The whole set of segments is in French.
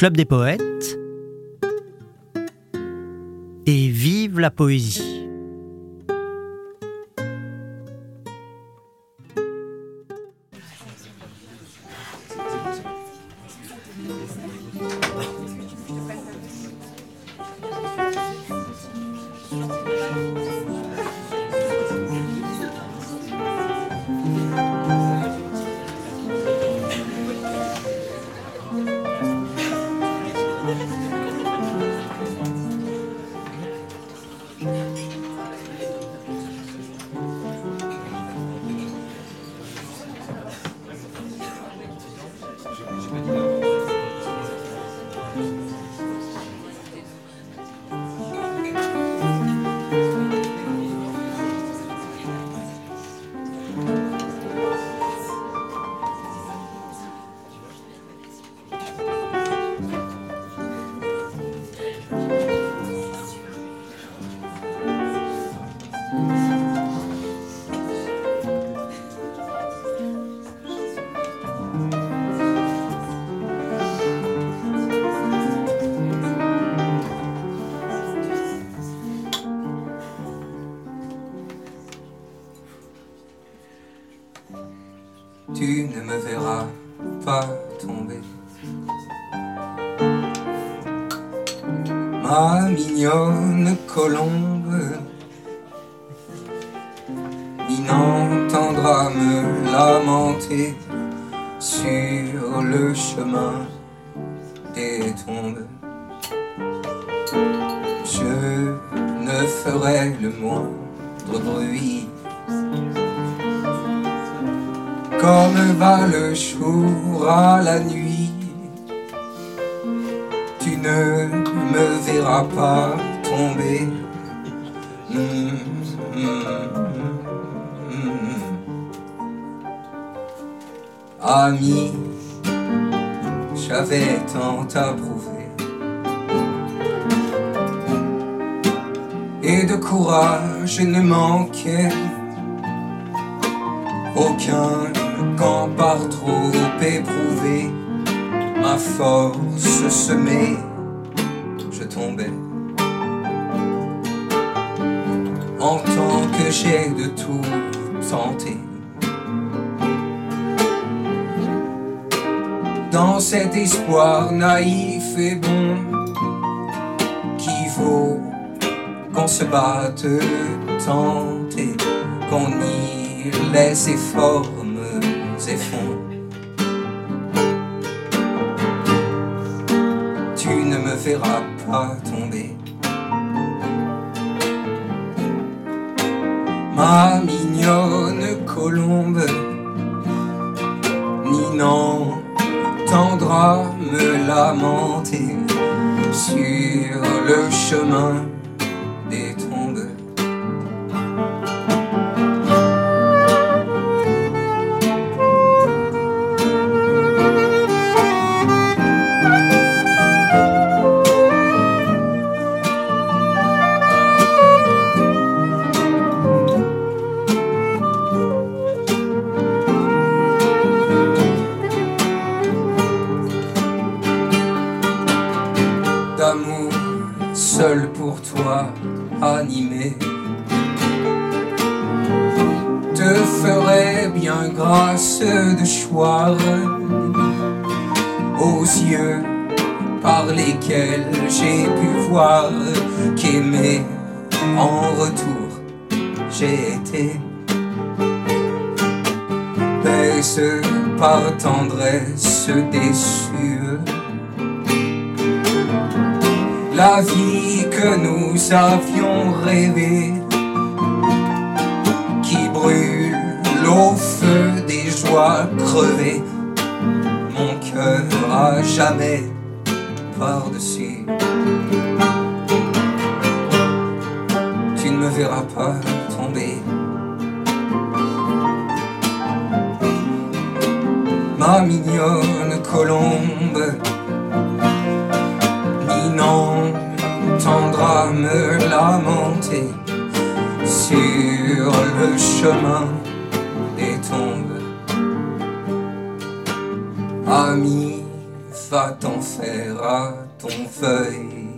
Club des poètes et vive la poésie. Tu ne me verras pas tomber. Ma mignonne colombe, ni n'entendra me lamenter sur le chemin des tombes. Je ne ferai le moindre bruit comme va le jour à la nuit. Tu ne me verras pas tomber. Mm, mm, mm, Ami, j'avais tant approuvé. Et de courage ne manquait aucun quand par trop éprouvé ma force se met, je tombais. En tant que j'ai de tout tenté. Dans cet espoir naïf et bon qui vaut qu'on se batte tenter, qu'on y laisse tu ne me verras pas tomber. Ma mignonne colombe, ni n'entendra me lamenter sur le chemin avions rêvée, qui brûle au feu des joies crevées, mon cœur a jamais par-dessus. Tu ne me verras pas tomber. Ma mignonne colombe n'entendra me lamenter sur le chemin des tombes. Ami, va t'en faire à ton feuille.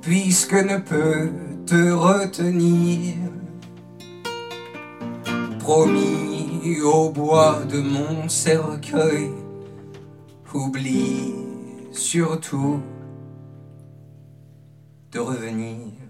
Puisque ne peut te retenir, promis au bois de mon cercueil, oublie surtout de revenir.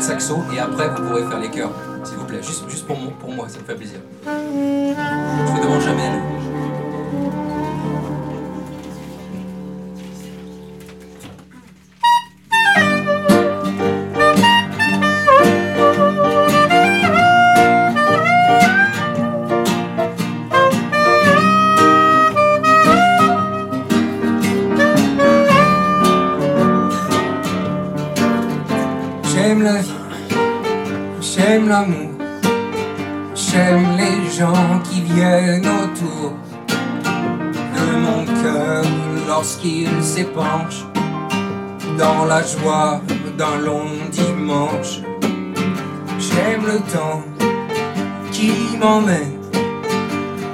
Saxo, et après vous pourrez faire les chœurs, s'il vous plaît. Juste, juste pour, moi, pour moi, ça me fait plaisir. Je vous demande jamais. La joie d'un long dimanche. J'aime le temps qui m'emmène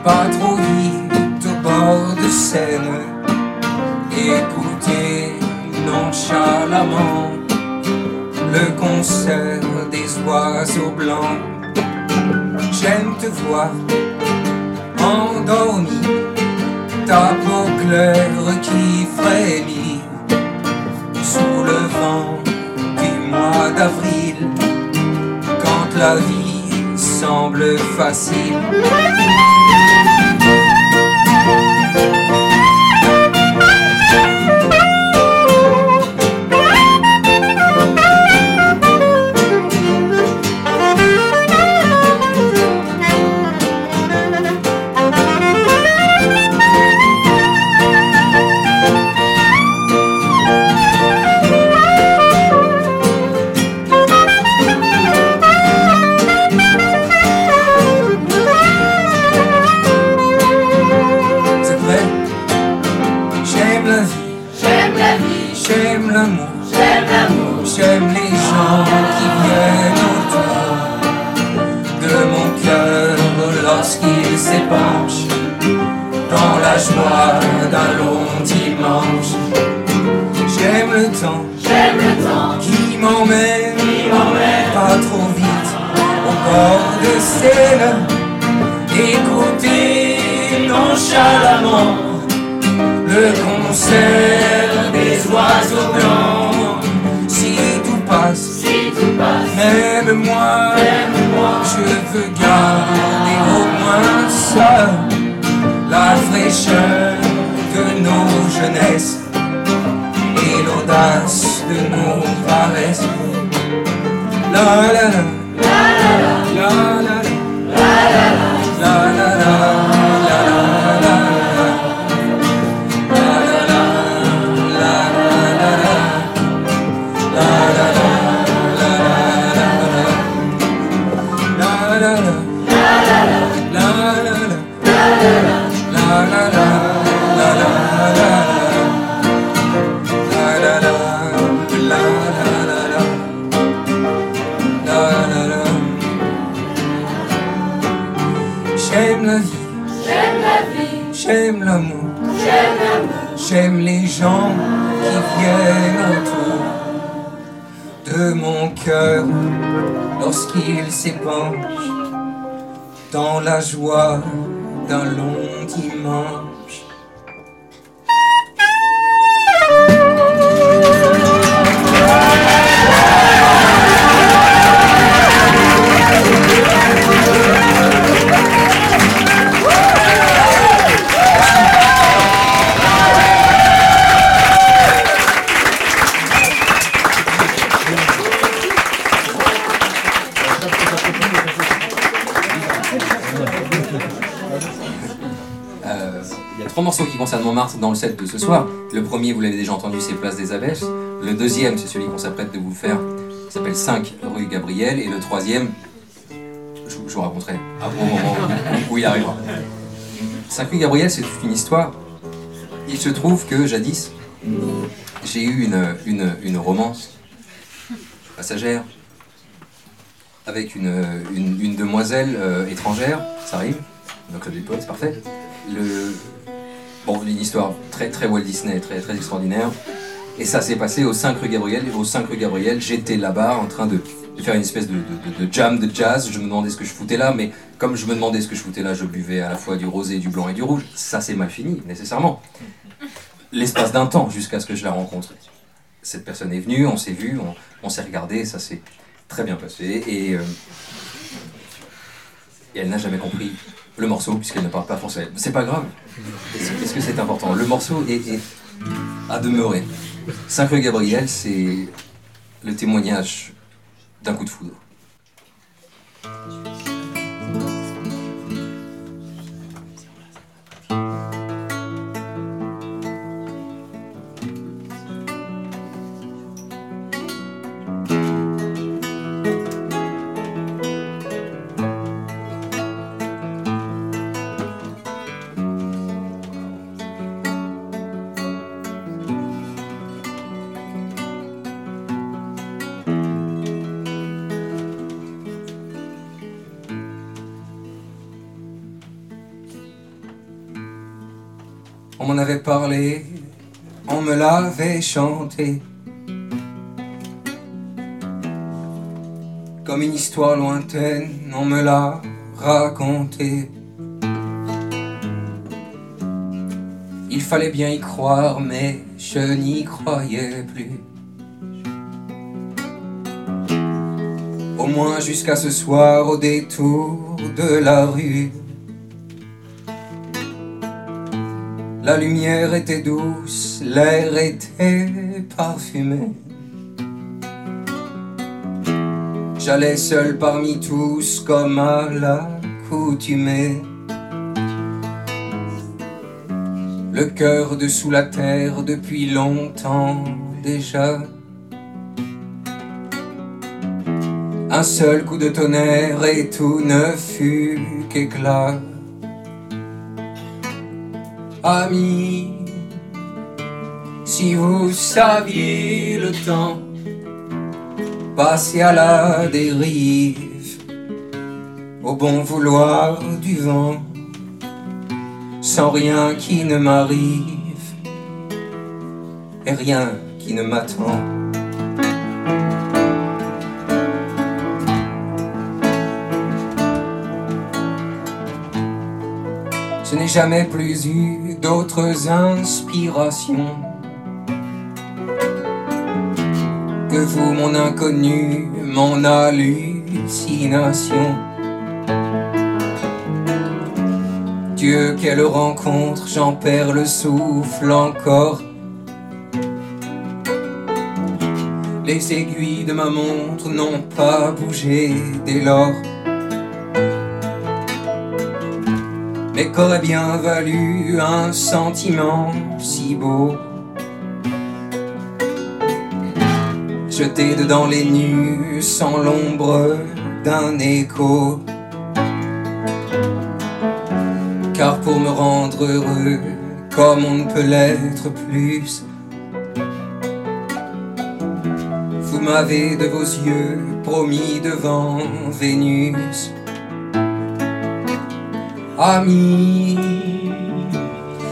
pas trop vite au bord de Seine, écouter nonchalamment le concert des oiseaux blancs. J'aime te voir endormi, ta peau claire qui frémit la vie semble facile. J'aime la vie, j'aime la vie, j'aime l'amour, j'aime l'amour, j'aime les gens qui viennent autour de mon cœur lorsqu'il s'épanche dans la joie d'un long dimanche. Montmartre dans le set de ce soir. Le premier, vous l'avez déjà entendu, c'est Place des Abbesses. Le deuxième, c'est celui qu'on s'apprête de vous faire, qui s'appelle 5 rue Gabriel. Et le troisième, je, je vous raconterai à au moment où, il arrivera. 5 rue Gabriel, c'est toute une histoire. Il se trouve que jadis, j'ai eu une, une, une romance passagère avec une, une, une demoiselle euh, étrangère, ça arrive, donc le poète, c'est parfait. Le, bon, une histoire très très Walt Disney, très très extraordinaire. Et ça s'est passé au 5 rue Gabriel. Et au 5 rue Gabriel, j'étais là-bas en train de, faire une espèce de, jam de jazz. Je me demandais ce que je foutais là, mais comme je me demandais ce que je foutais là, je buvais à la fois du rosé, du blanc et du rouge. Ça c'est mal fini, nécessairement. L'espace d'un temps jusqu'à ce que je la rencontre. Cette personne est venue, on s'est vu, on, s'est regardé, ça s'est très bien passé. Et, euh, et elle n'a jamais compris le morceau puisqu'elle ne parle pas français. C'est pas grave. Est-ce que c'est important? Le morceau est, est à demeurer. 5 rue Gabriel, c'est le témoignage d'un coup de foudre. On me l'avait chanté. Comme une histoire lointaine, on me l'a raconté. Il fallait bien y croire, mais je n'y croyais plus. Au moins jusqu'à ce soir, au détour de la rue. La lumière était douce, l'air était parfumé. J'allais seul parmi tous comme à l'accoutumée. Le cœur dessous la terre depuis longtemps déjà. Un seul coup de tonnerre et tout ne fut qu'éclat. Amis, si vous saviez le temps passé à la dérive, au bon vouloir du vent, sans rien qui ne m'arrive et rien qui ne m'attend. Je n'ai jamais plus eu d'autres inspirations que vous, mon inconnu, mon hallucination. Dieu, quelle rencontre, j'en perds le souffle encore. Les aiguilles de ma montre n'ont pas bougé dès lors. Mais qu'aurait bien valu un sentiment si beau? Jeté dedans les nues sans l'ombre d'un écho. Car pour me rendre heureux, comme on ne peut l'être plus, vous m'avez de vos yeux promis devant Vénus. Amis,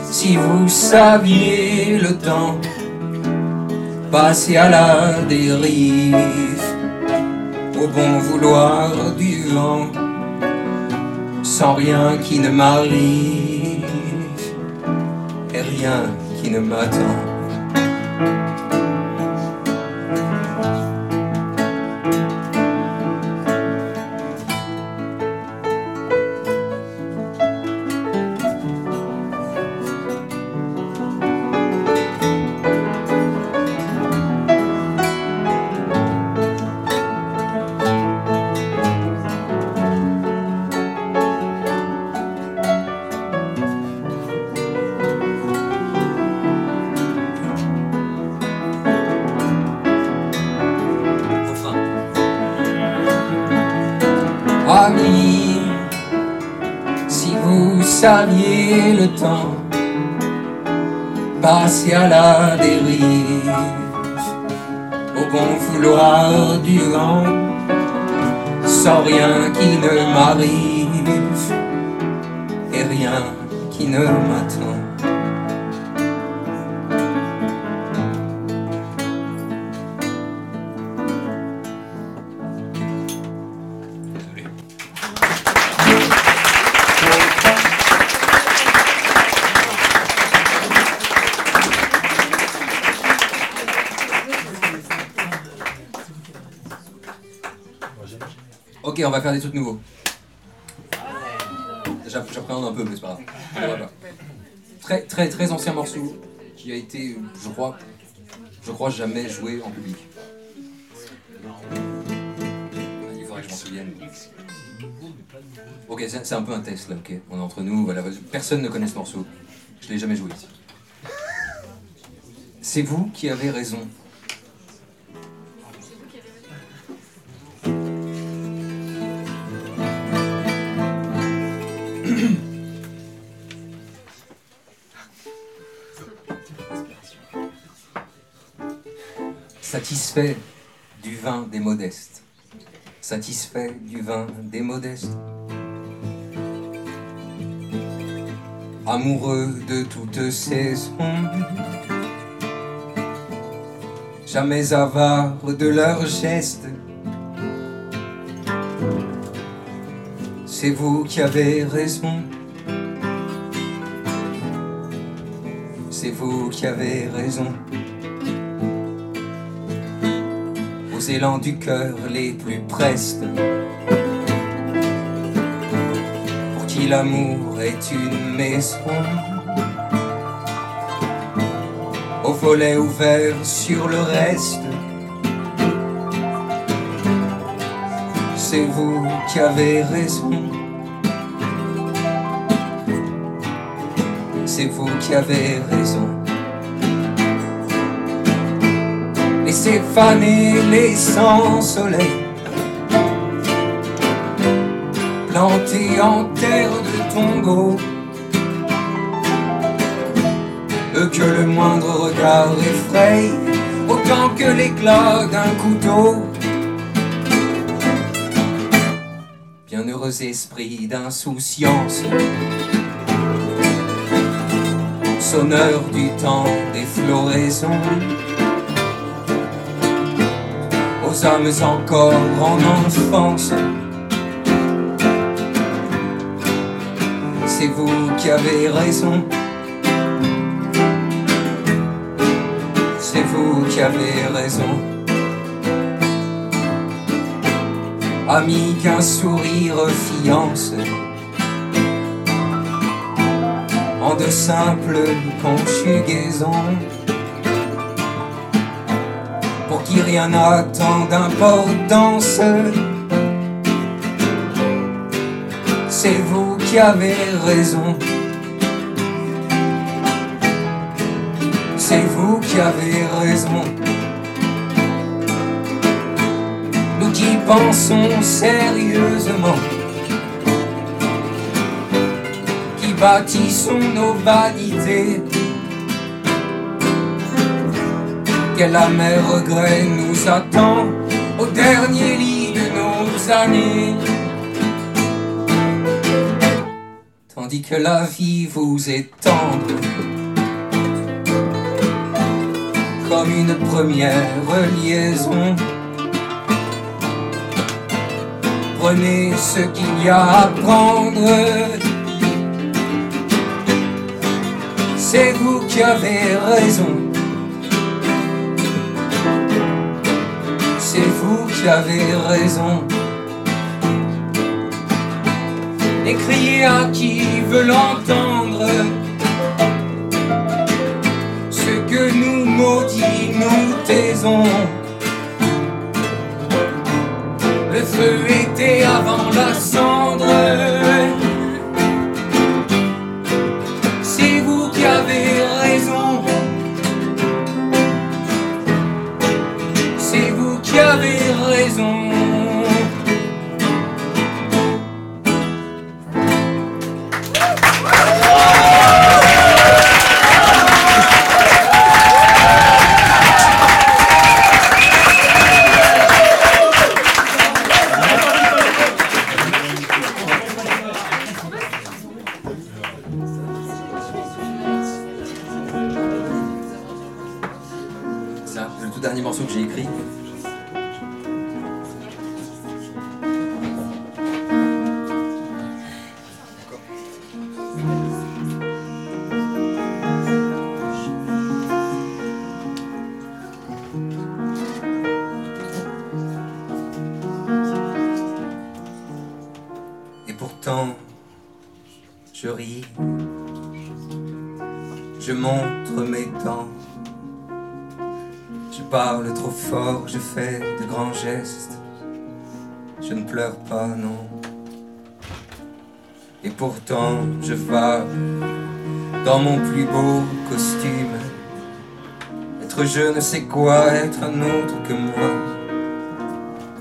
si vous saviez le temps passé à la dérive, au bon vouloir du vent, sans rien qui ne m'arrive et rien qui ne m'attend. Saviez le temps passé à la dérive au bon vouloir du vent sans rien qui ne m'arrive et rien qui ne m'attend. Va faire des trucs nouveaux. J'app- J'appréhende un peu, mais c'est pas grave. On. Très, très, très ancien morceau qui a été, je crois, je crois jamais joué en public. Il faudrait que je m'en souvienne. Ok, c'est c'est un peu un test là, ok. On est entre nous, voilà. Personne ne connaît ce morceau. Je l'ai jamais joué ici. C'est vous qui avez raison. Satisfait du vin des modestes. Satisfait du vin des modestes. Amoureux de toute saison. Jamais avare de leurs gestes. C'est vous qui avez raison. C'est vous qui avez raison. Élans du cœur les plus prestes. Pour qui l'amour est une maison, au volet ouvert sur le reste. C'est vous qui avez raison. C'est vous qui avez raison. Laissez faner les sans soleil Plantés en terre de tombeau. Eux que le moindre regard effraie Autant que l'éclat d'un couteau. Bienheureux esprit d'insouciance. Sonneur du temps des floraisons aux âmes encore en enfance. C'est vous qui avez raison. C'est vous qui avez raison. Ami qu'un sourire fiance en de simples conjugaisons rien n'a tant d'importance. C'est vous qui avez raison. C'est vous qui avez raison. Nous qui pensons sérieusement, qui bâtissons nos vanités. Quel amer regret nous attend au dernier lit de nos années. Tandis que la vie vous est tendre, comme une première liaison. Prenez ce qu'il y a à prendre. C'est vous qui avez raison. C'est vous qui avez raison. Et à qui veut l'entendre. Ce que nous maudit, nous taisons. Le feu était avant la Je ne pleure pas, non. Et pourtant, je vais dans mon plus beau costume. Être je ne sais quoi, être un autre que moi?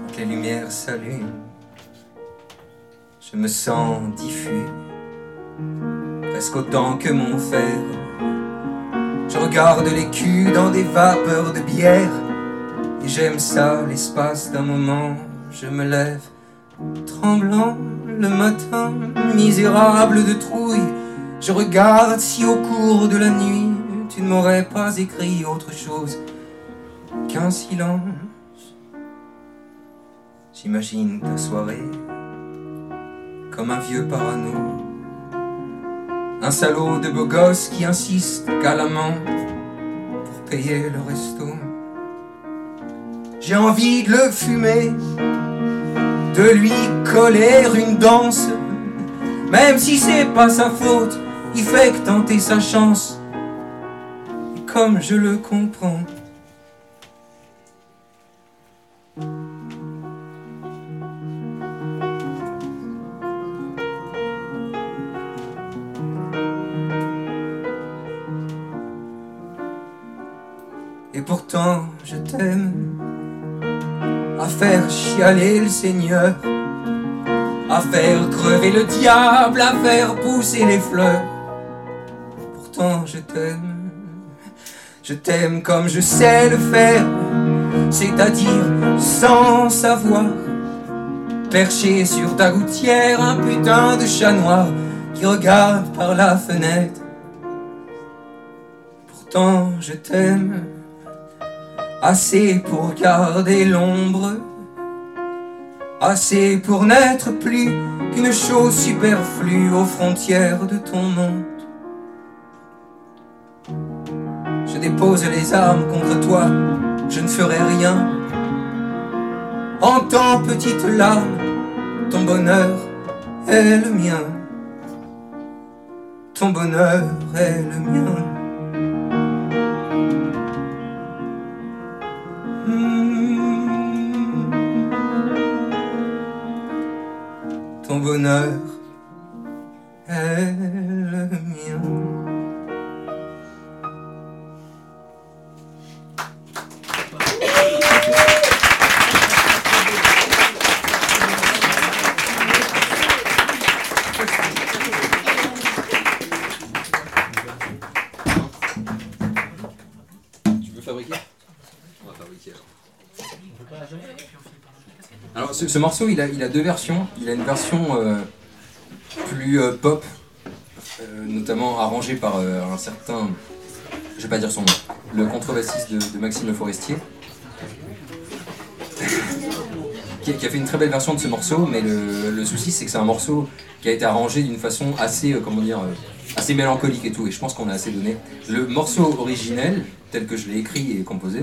Quand les lumières s'allument, je me sens diffus, presque autant que mon fer. Je regarde culs dans des vapeurs de bière. Et j'aime ça, l'espace d'un moment. Je me lève, tremblant le matin, misérable de trouille. Je regarde si au cours de la nuit, tu ne m'aurais pas écrit autre chose qu'un silence. J'imagine ta soirée comme un vieux parano. Un salaud de beau gosse qui insiste galamment pour payer le resto. J'ai envie de le fumer, de lui coller une danse. Même si c'est pas sa faute, il fait que tenter sa chance. Et comme je le comprends. Et pourtant je t'aime à faire chialer le Seigneur, à faire crever le diable, à faire pousser les fleurs. Pourtant je t'aime, je t'aime comme je sais le faire, c'est-à-dire sans savoir. Perché sur ta gouttière, un putain de chat noir qui regarde par la fenêtre. Pourtant je t'aime assez pour garder l'ombre, assez pour n'être plus qu'une chose superflue aux frontières de ton monde. Je dépose les armes contre toi, je ne ferai rien. Entends, petite larme, ton bonheur est le mien. Ton bonheur est le mien. Ton bonheur est le mien. Tu veux fabriquer? Alors. Ce, ce morceau, il a, il a deux versions. Il a une version euh, plus euh, pop, euh, notamment arrangée par un certain, je vais pas dire son nom, le contrebassiste de, Maxime Le Forestier, qui, a- fait une très belle version de ce morceau. Mais le, le souci, c'est que c'est un morceau qui a été arrangé d'une façon assez, comment dire, assez mélancolique et tout. Et je pense qu'on a assez donné. Le morceau originel, tel que je l'ai écrit et composé,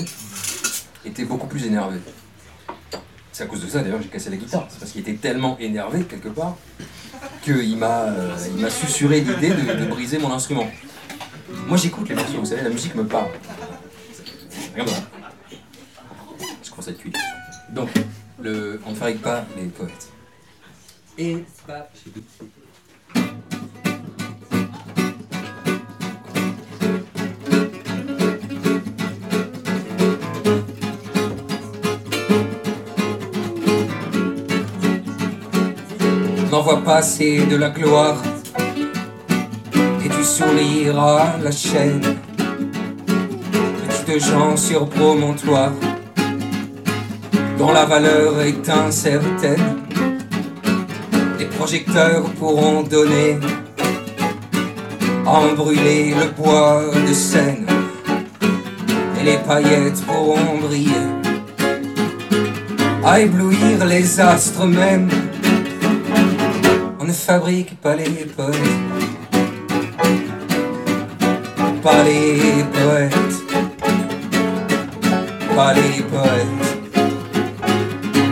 était beaucoup plus énervé. C'est à cause de ça d'ailleurs j'ai cassé la guitare. C'est parce qu'il était tellement énervé quelque part qu'il m'a euh, il m'a susurré l'idée de, briser mon instrument. Moi j'écoute les morceaux, vous savez, la musique me parle. Rien de Je commence à être cuit. Donc, le, on ne fabrique pas les poètes. Et pas. N'en vois passer de la gloire et du sourire à la chaîne. Petites gens sur promontoire dont la valeur est incertaine. Les projecteurs pourront donner en brûler le bois de Seine. et les paillettes pourront briller, à éblouir les astres même. Ne fabrique pas les poètes, pas les poètes, pas les poètes.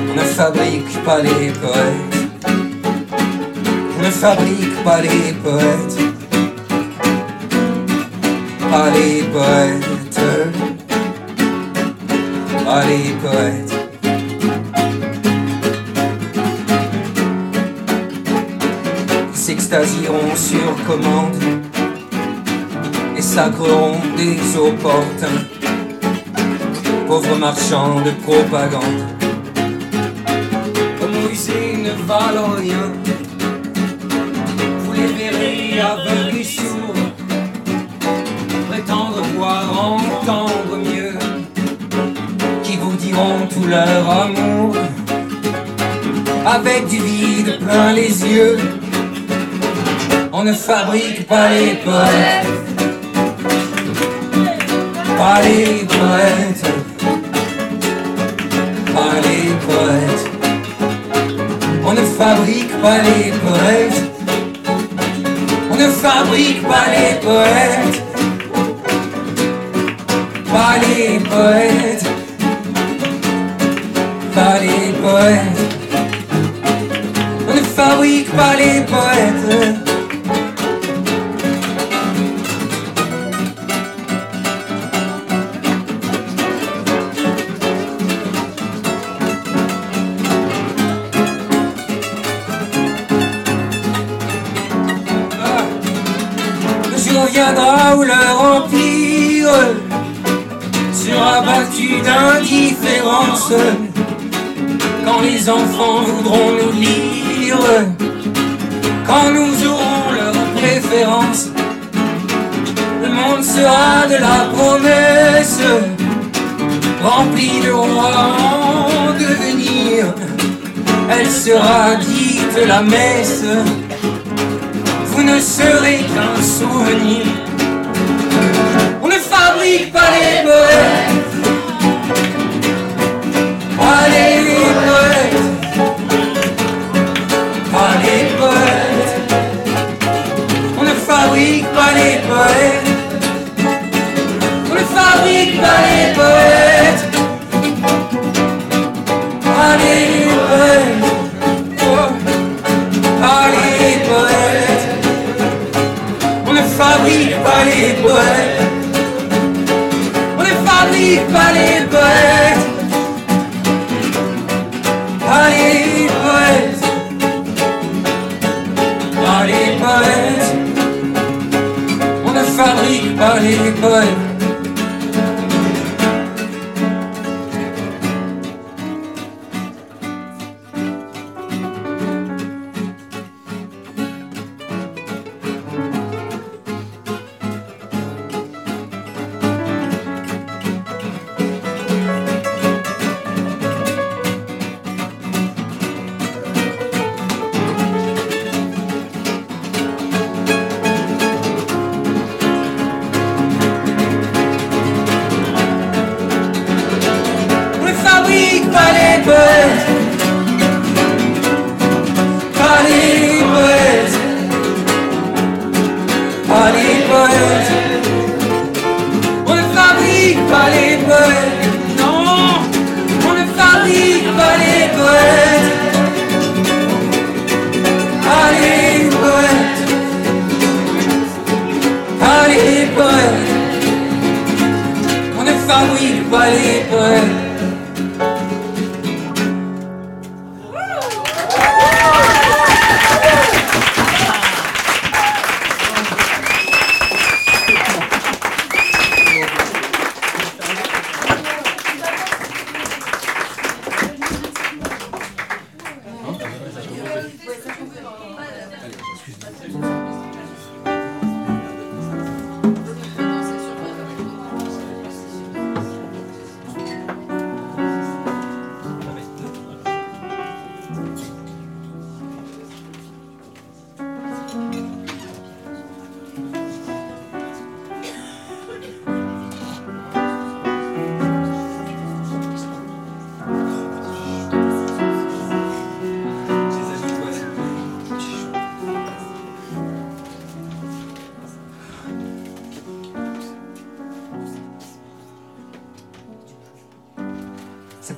On ne fabrique pas les poètes, on ne fabrique pas les poètes, pas les poètes, pas les poètes. S'extasieront sur commande et sacreront des opportuns, pauvres marchands de propagande. Comme Moïse ne valent rien, vous les verrez aveugles et sourds, prétendre voir, entendre mieux, qui vous diront tout leur amour, avec du vide plein les yeux. On ne fabrique pas les poètes, pas les poètes, pas les poètes. On ne fabrique pas les poètes, on ne fabrique pas les poètes, pas les poètes, pas les poètes. On ne fabrique pas les messe fabrique pas les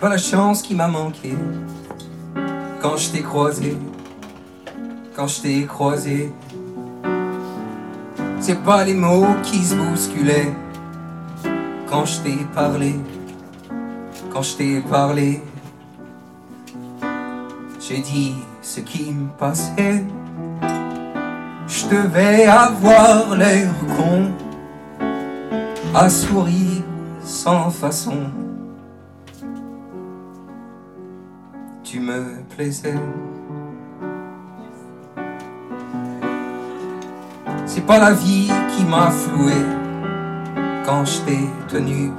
pas la chance qui m'a manqué quand je t'ai croisé, quand je t'ai croisé. C'est pas les mots qui se bousculaient quand je t'ai parlé, quand je t'ai parlé. J'ai dit ce qui me passait. Je devais avoir l'air con, à sourire sans façon. C'est pas la vie qui m'a floué quand je t'ai tenu,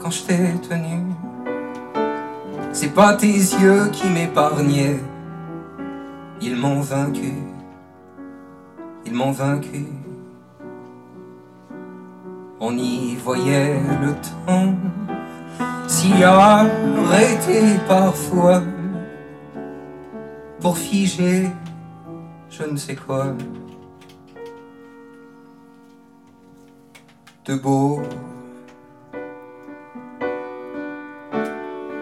quand je t'ai tenu. C'est pas tes yeux qui m'épargnaient, ils m'ont vaincu, ils m'ont vaincu. On y voyait le temps. S'y arrêter parfois pour figer je ne sais quoi. De beau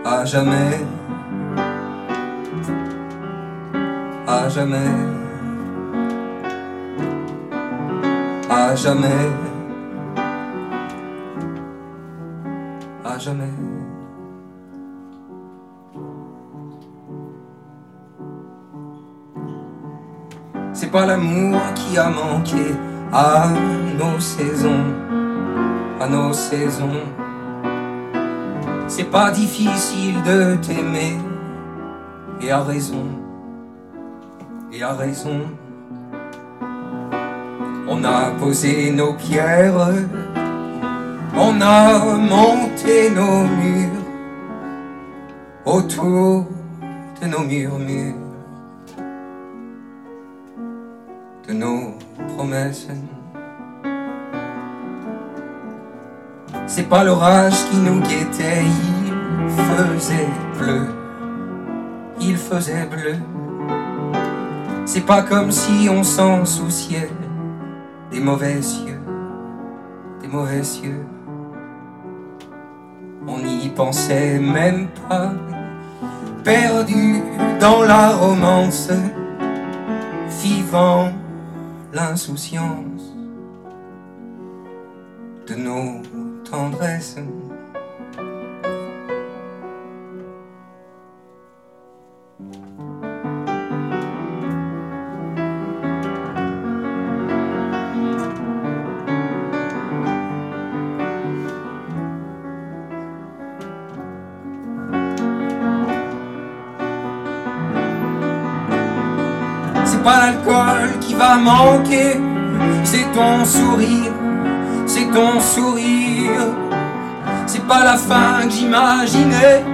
à jamais, à jamais, à jamais, à jamais. L'amour qui a manqué à nos saisons, à nos saisons. C'est pas difficile de t'aimer, et à raison, et à raison. On a posé nos pierres, on a monté nos murs autour de nos murmures, C'est pas l'orage qui nous guettait, il faisait bleu, il faisait bleu. C'est pas comme si on s'en souciait. Des mauvais cieux, des mauvais cieux. On n'y pensait même pas, perdu dans la romance, vivant l'insouciance de nos tendresses. Manquer, c'est ton sourire, c'est ton sourire. C'est pas la fin que j'imaginais,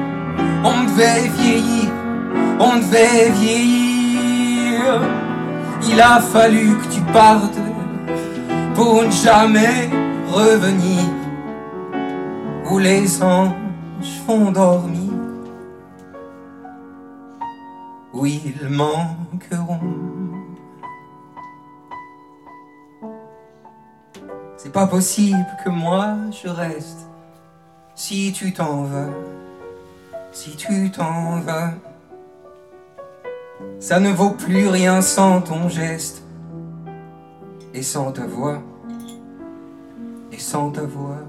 on devait vieillir, on devait vieillir. Il a fallu que tu partes pour ne jamais revenir, où les anges font dormir où ils manqueront. Pas possible que moi je reste si tu t'en vas, si tu t'en vas. Ça ne vaut plus rien sans ton geste et sans ta voix, et sans ta voix.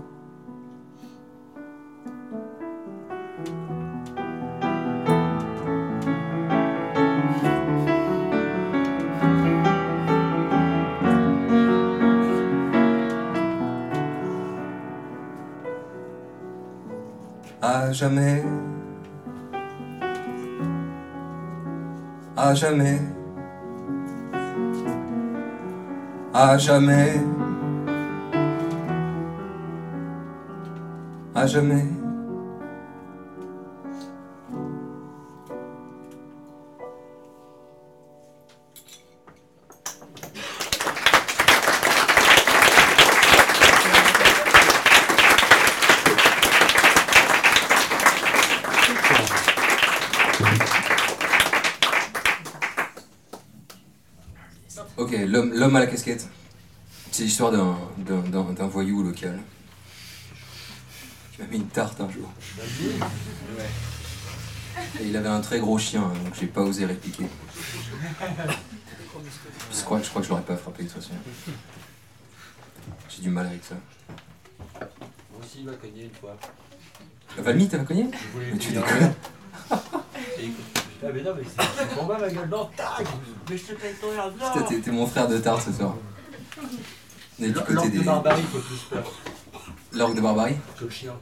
Jamais, à jamais, à jamais, à jamais. Casquette. C'est l'histoire d'un- d'un d'un- d'un voyou local. qui m'a mis une tarte un jour. Et il avait un très gros chien, hein, donc j'ai pas osé répliquer. Je crois, je crois que je l'aurais pas frappé de toute façon. J'ai du mal avec ça. Moi aussi, il m'a cogné une fois. Valmy, t'as cogné Je voulais Mais tu déconnes Ah mais non, mais c'est c'est combat ma gueule. Non, tac Mais je te paye ton air, Putain, non t'es t'es mon frère de tarte ce soir. On est du côté L'orgue des. de barbarie, faut plus peur L'orgue de barbarie que le chien.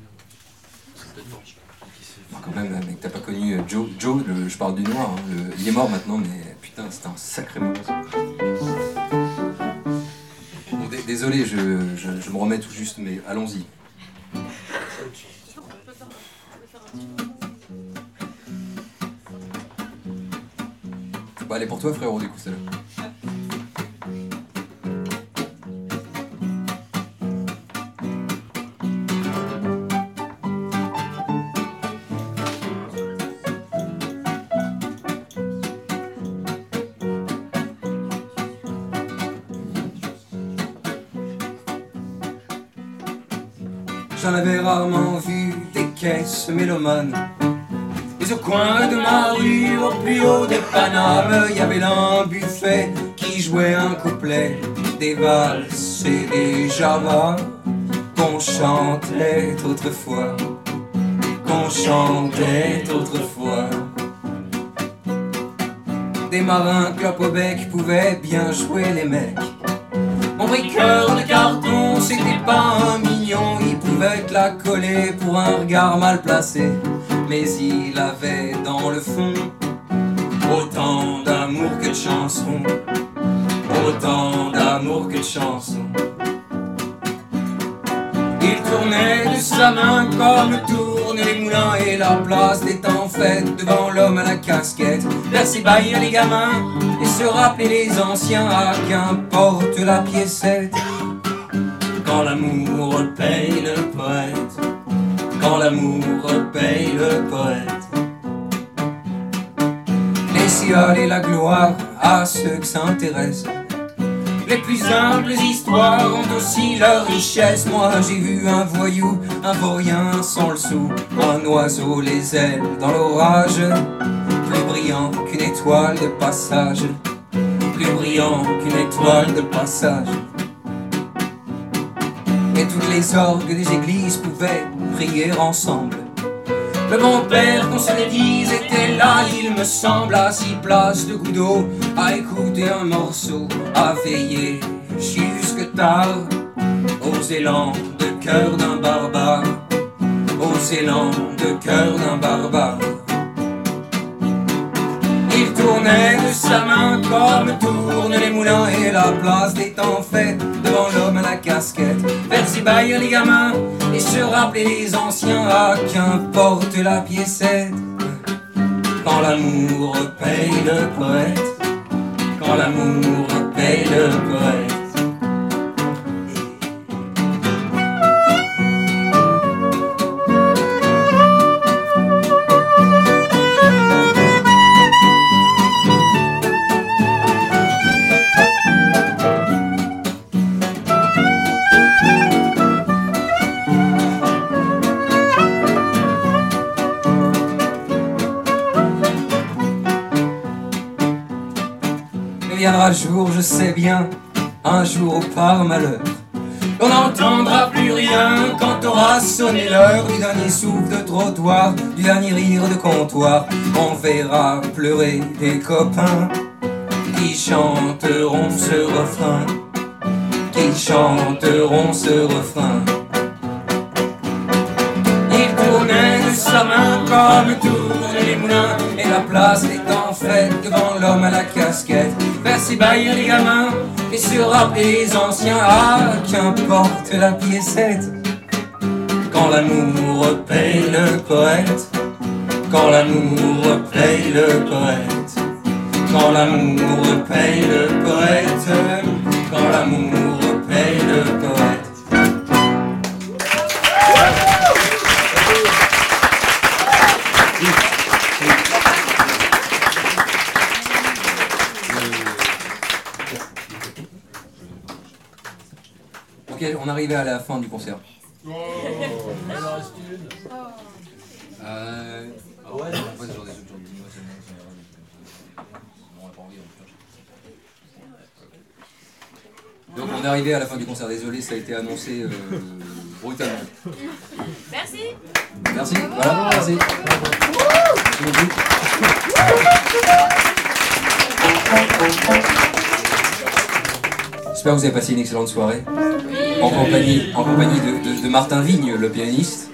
Certainement. Qui se fait- Bon, Quand même, mec, t'as pas connu euh, Joe. Joe, le- je parle du noir. hein, le- il est mort maintenant, mais putain, c'était un sacré moment. ça. Bon, dé- désolé, je, je- je me remets tout juste, mais allons-y. Elle pour toi, frérot, du coup, celle-là. J'en avais rarement vu des caisses mélomanes. Au coin de ma rue, au plus haut des Panames, y avait un buffet qui jouait un couplet, des valses et des javas qu'on chantait autrefois, qu'on chantait autrefois. Des marins clopes au pouvaient bien jouer les mecs. Mon briqueur de carton, c'était pas un mignon, il pouvait te la coller pour un regard mal placé. Mais il avait dans le fond autant d'amour que de chansons, autant d'amour que de chansons. Il tournait de sa main comme tournent les moulins et la place des temps faite devant l'homme à la casquette. Merci bailler les gamins et se rappeler les anciens, ah qu'importe la piécette. Quand l'amour paye le poète, quand l'amour paye le poète. Laissez aller la gloire à ceux que ça intéresse. Les plus humbles histoires ont aussi leur richesse. Moi j'ai vu un voyou, un vaurien sans le sou, un oiseau les ailes dans l'orage, plus brillant qu'une étoile de passage, plus brillant qu'une étoile de passage. Toutes les orgues des églises pouvaient prier ensemble. Le bon père, qu'on se le dise, était là, il me semble, à six places de Goudot, à écouter un morceau, à veiller jusque tard, aux élans de cœur d'un barbare, aux élans de cœur d'un barbare. Tournait de sa main comme tournent les moulins et la place des temps faits devant l'homme à la casquette. Faire ses bails les gamins et se rappeler les anciens, ah qu'importe la piécette. Quand l'amour paye le poète, quand l'amour paye le poète. Le jour, je sais bien, un jour par malheur, on n'entendra plus rien quand aura sonné l'heure du dernier souffle de trottoir, du dernier rire de comptoir. On verra pleurer des copains qui chanteront ce refrain, qui chanteront ce refrain. Il tournait de sa main comme tournent les moulins Et la place étant devant l'homme à la casquette. Ses bails les gamins et se rappeler les anciens. Ah, qu'importe la piécette. Quand l'amour paye le poète. Quand l'amour paye le poète. Quand l'amour paye le poète. Quand l'amour arrivait à la fin du concert. Euh... Ah ouais. Donc on est arrivé à la fin du concert, désolé, ça a été annoncé euh, brutalement. Merci. Merci, voilà, merci. J'espère que vous avez passé une excellente soirée. En compagnie, en compagnie de, de- Martin Vigne, le pianiste.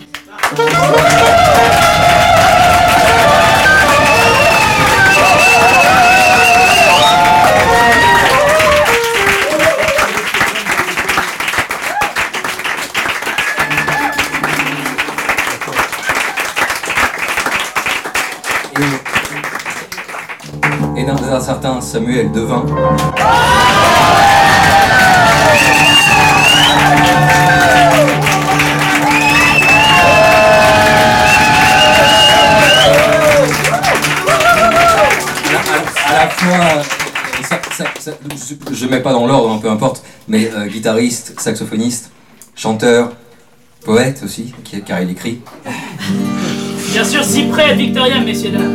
Et, d'un certain Samuel Devin. Euh, ça- ça- ça- je- je mets pas dans l'ordre, hein, peu importe, mais euh, guitariste, saxophoniste, chanteur, poète aussi, qui- car il écrit. Bien sûr, si près Victoria, messieurs dames.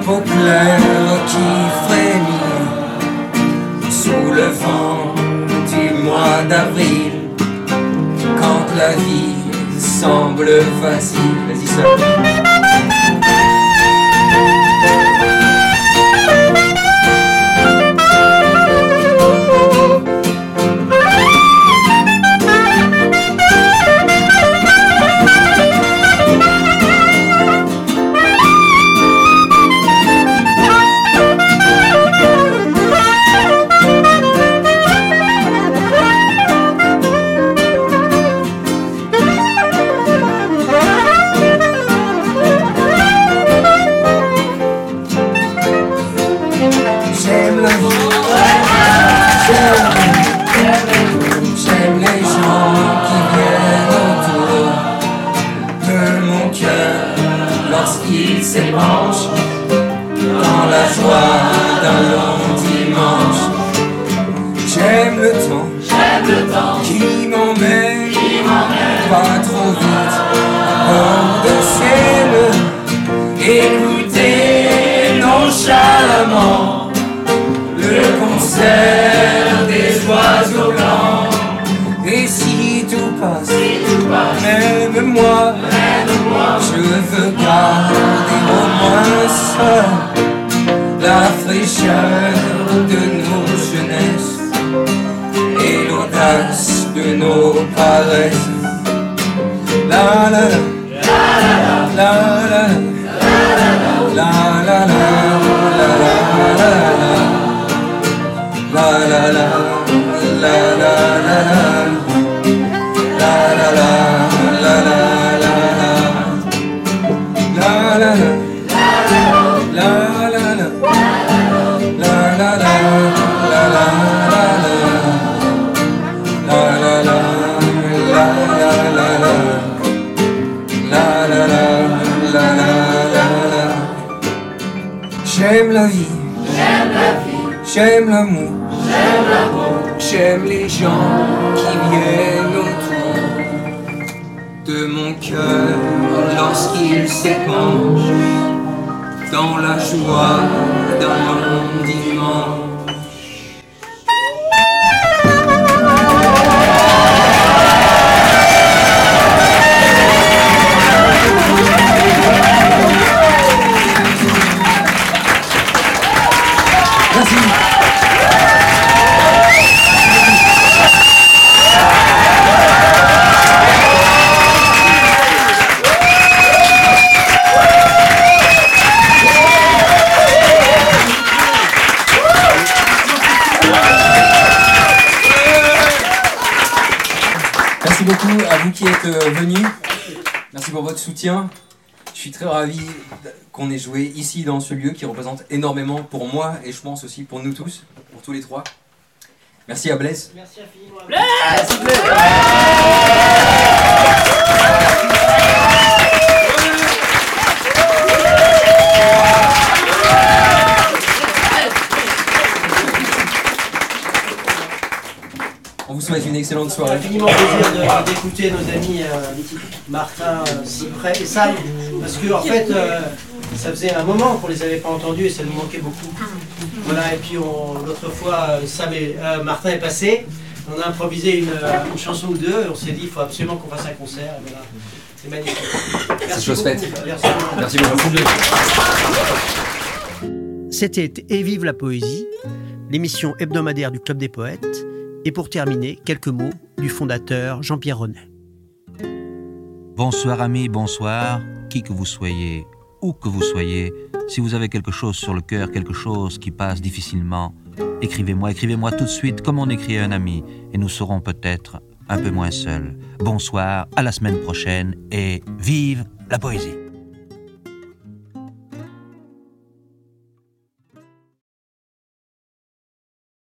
Peau claire qui frémit sous le vent du mois d'avril. Quand la vie semble facile, vas-y le concert des oiseaux blancs. Et si tout passe, aide-moi. je veux garder au moins seul la fraîcheur de nos jeunesses et l'audace de nos paresses. la la la la J'aime la vie, j'aime l'amour, j'aime les gens qui viennent autour de mon cœur lorsqu'il s'épanche dans la joie d'un long Merci beaucoup à vous qui êtes euh, venus. Merci pour votre soutien. Je suis très ravi qu'on ait joué ici dans ce lieu qui représente énormément pour moi et je pense aussi pour nous tous, pour tous les trois. Merci à Blaise. Merci infiniment. On vous souhaite une excellente soirée. infiniment plaisir d'écouter nos amis euh, Martin, euh, Cyprès et Sam, parce que en fait, euh, ça faisait un moment qu'on les avait pas entendus et ça nous manquait beaucoup. Voilà, et puis l'autre fois, Sam et euh, Martin est passé, on a improvisé une, une chanson ou deux, et on s'est dit, il faut absolument qu'on fasse un concert. et voilà. C'est magnifique. Merci chose faite. Merci. Merci beaucoup. C'était Et vive la poésie, l'émission hebdomadaire du Club des poètes. Et pour terminer, quelques mots du fondateur Jean-Pierre Renet. Bonsoir amis, bonsoir, qui que vous soyez, où que vous soyez, si vous avez quelque chose sur le cœur, quelque chose qui passe difficilement, écrivez-moi, écrivez-moi tout de suite comme on écrit à un ami, et nous serons peut-être un peu moins seuls. Bonsoir, à la semaine prochaine, et vive la poésie.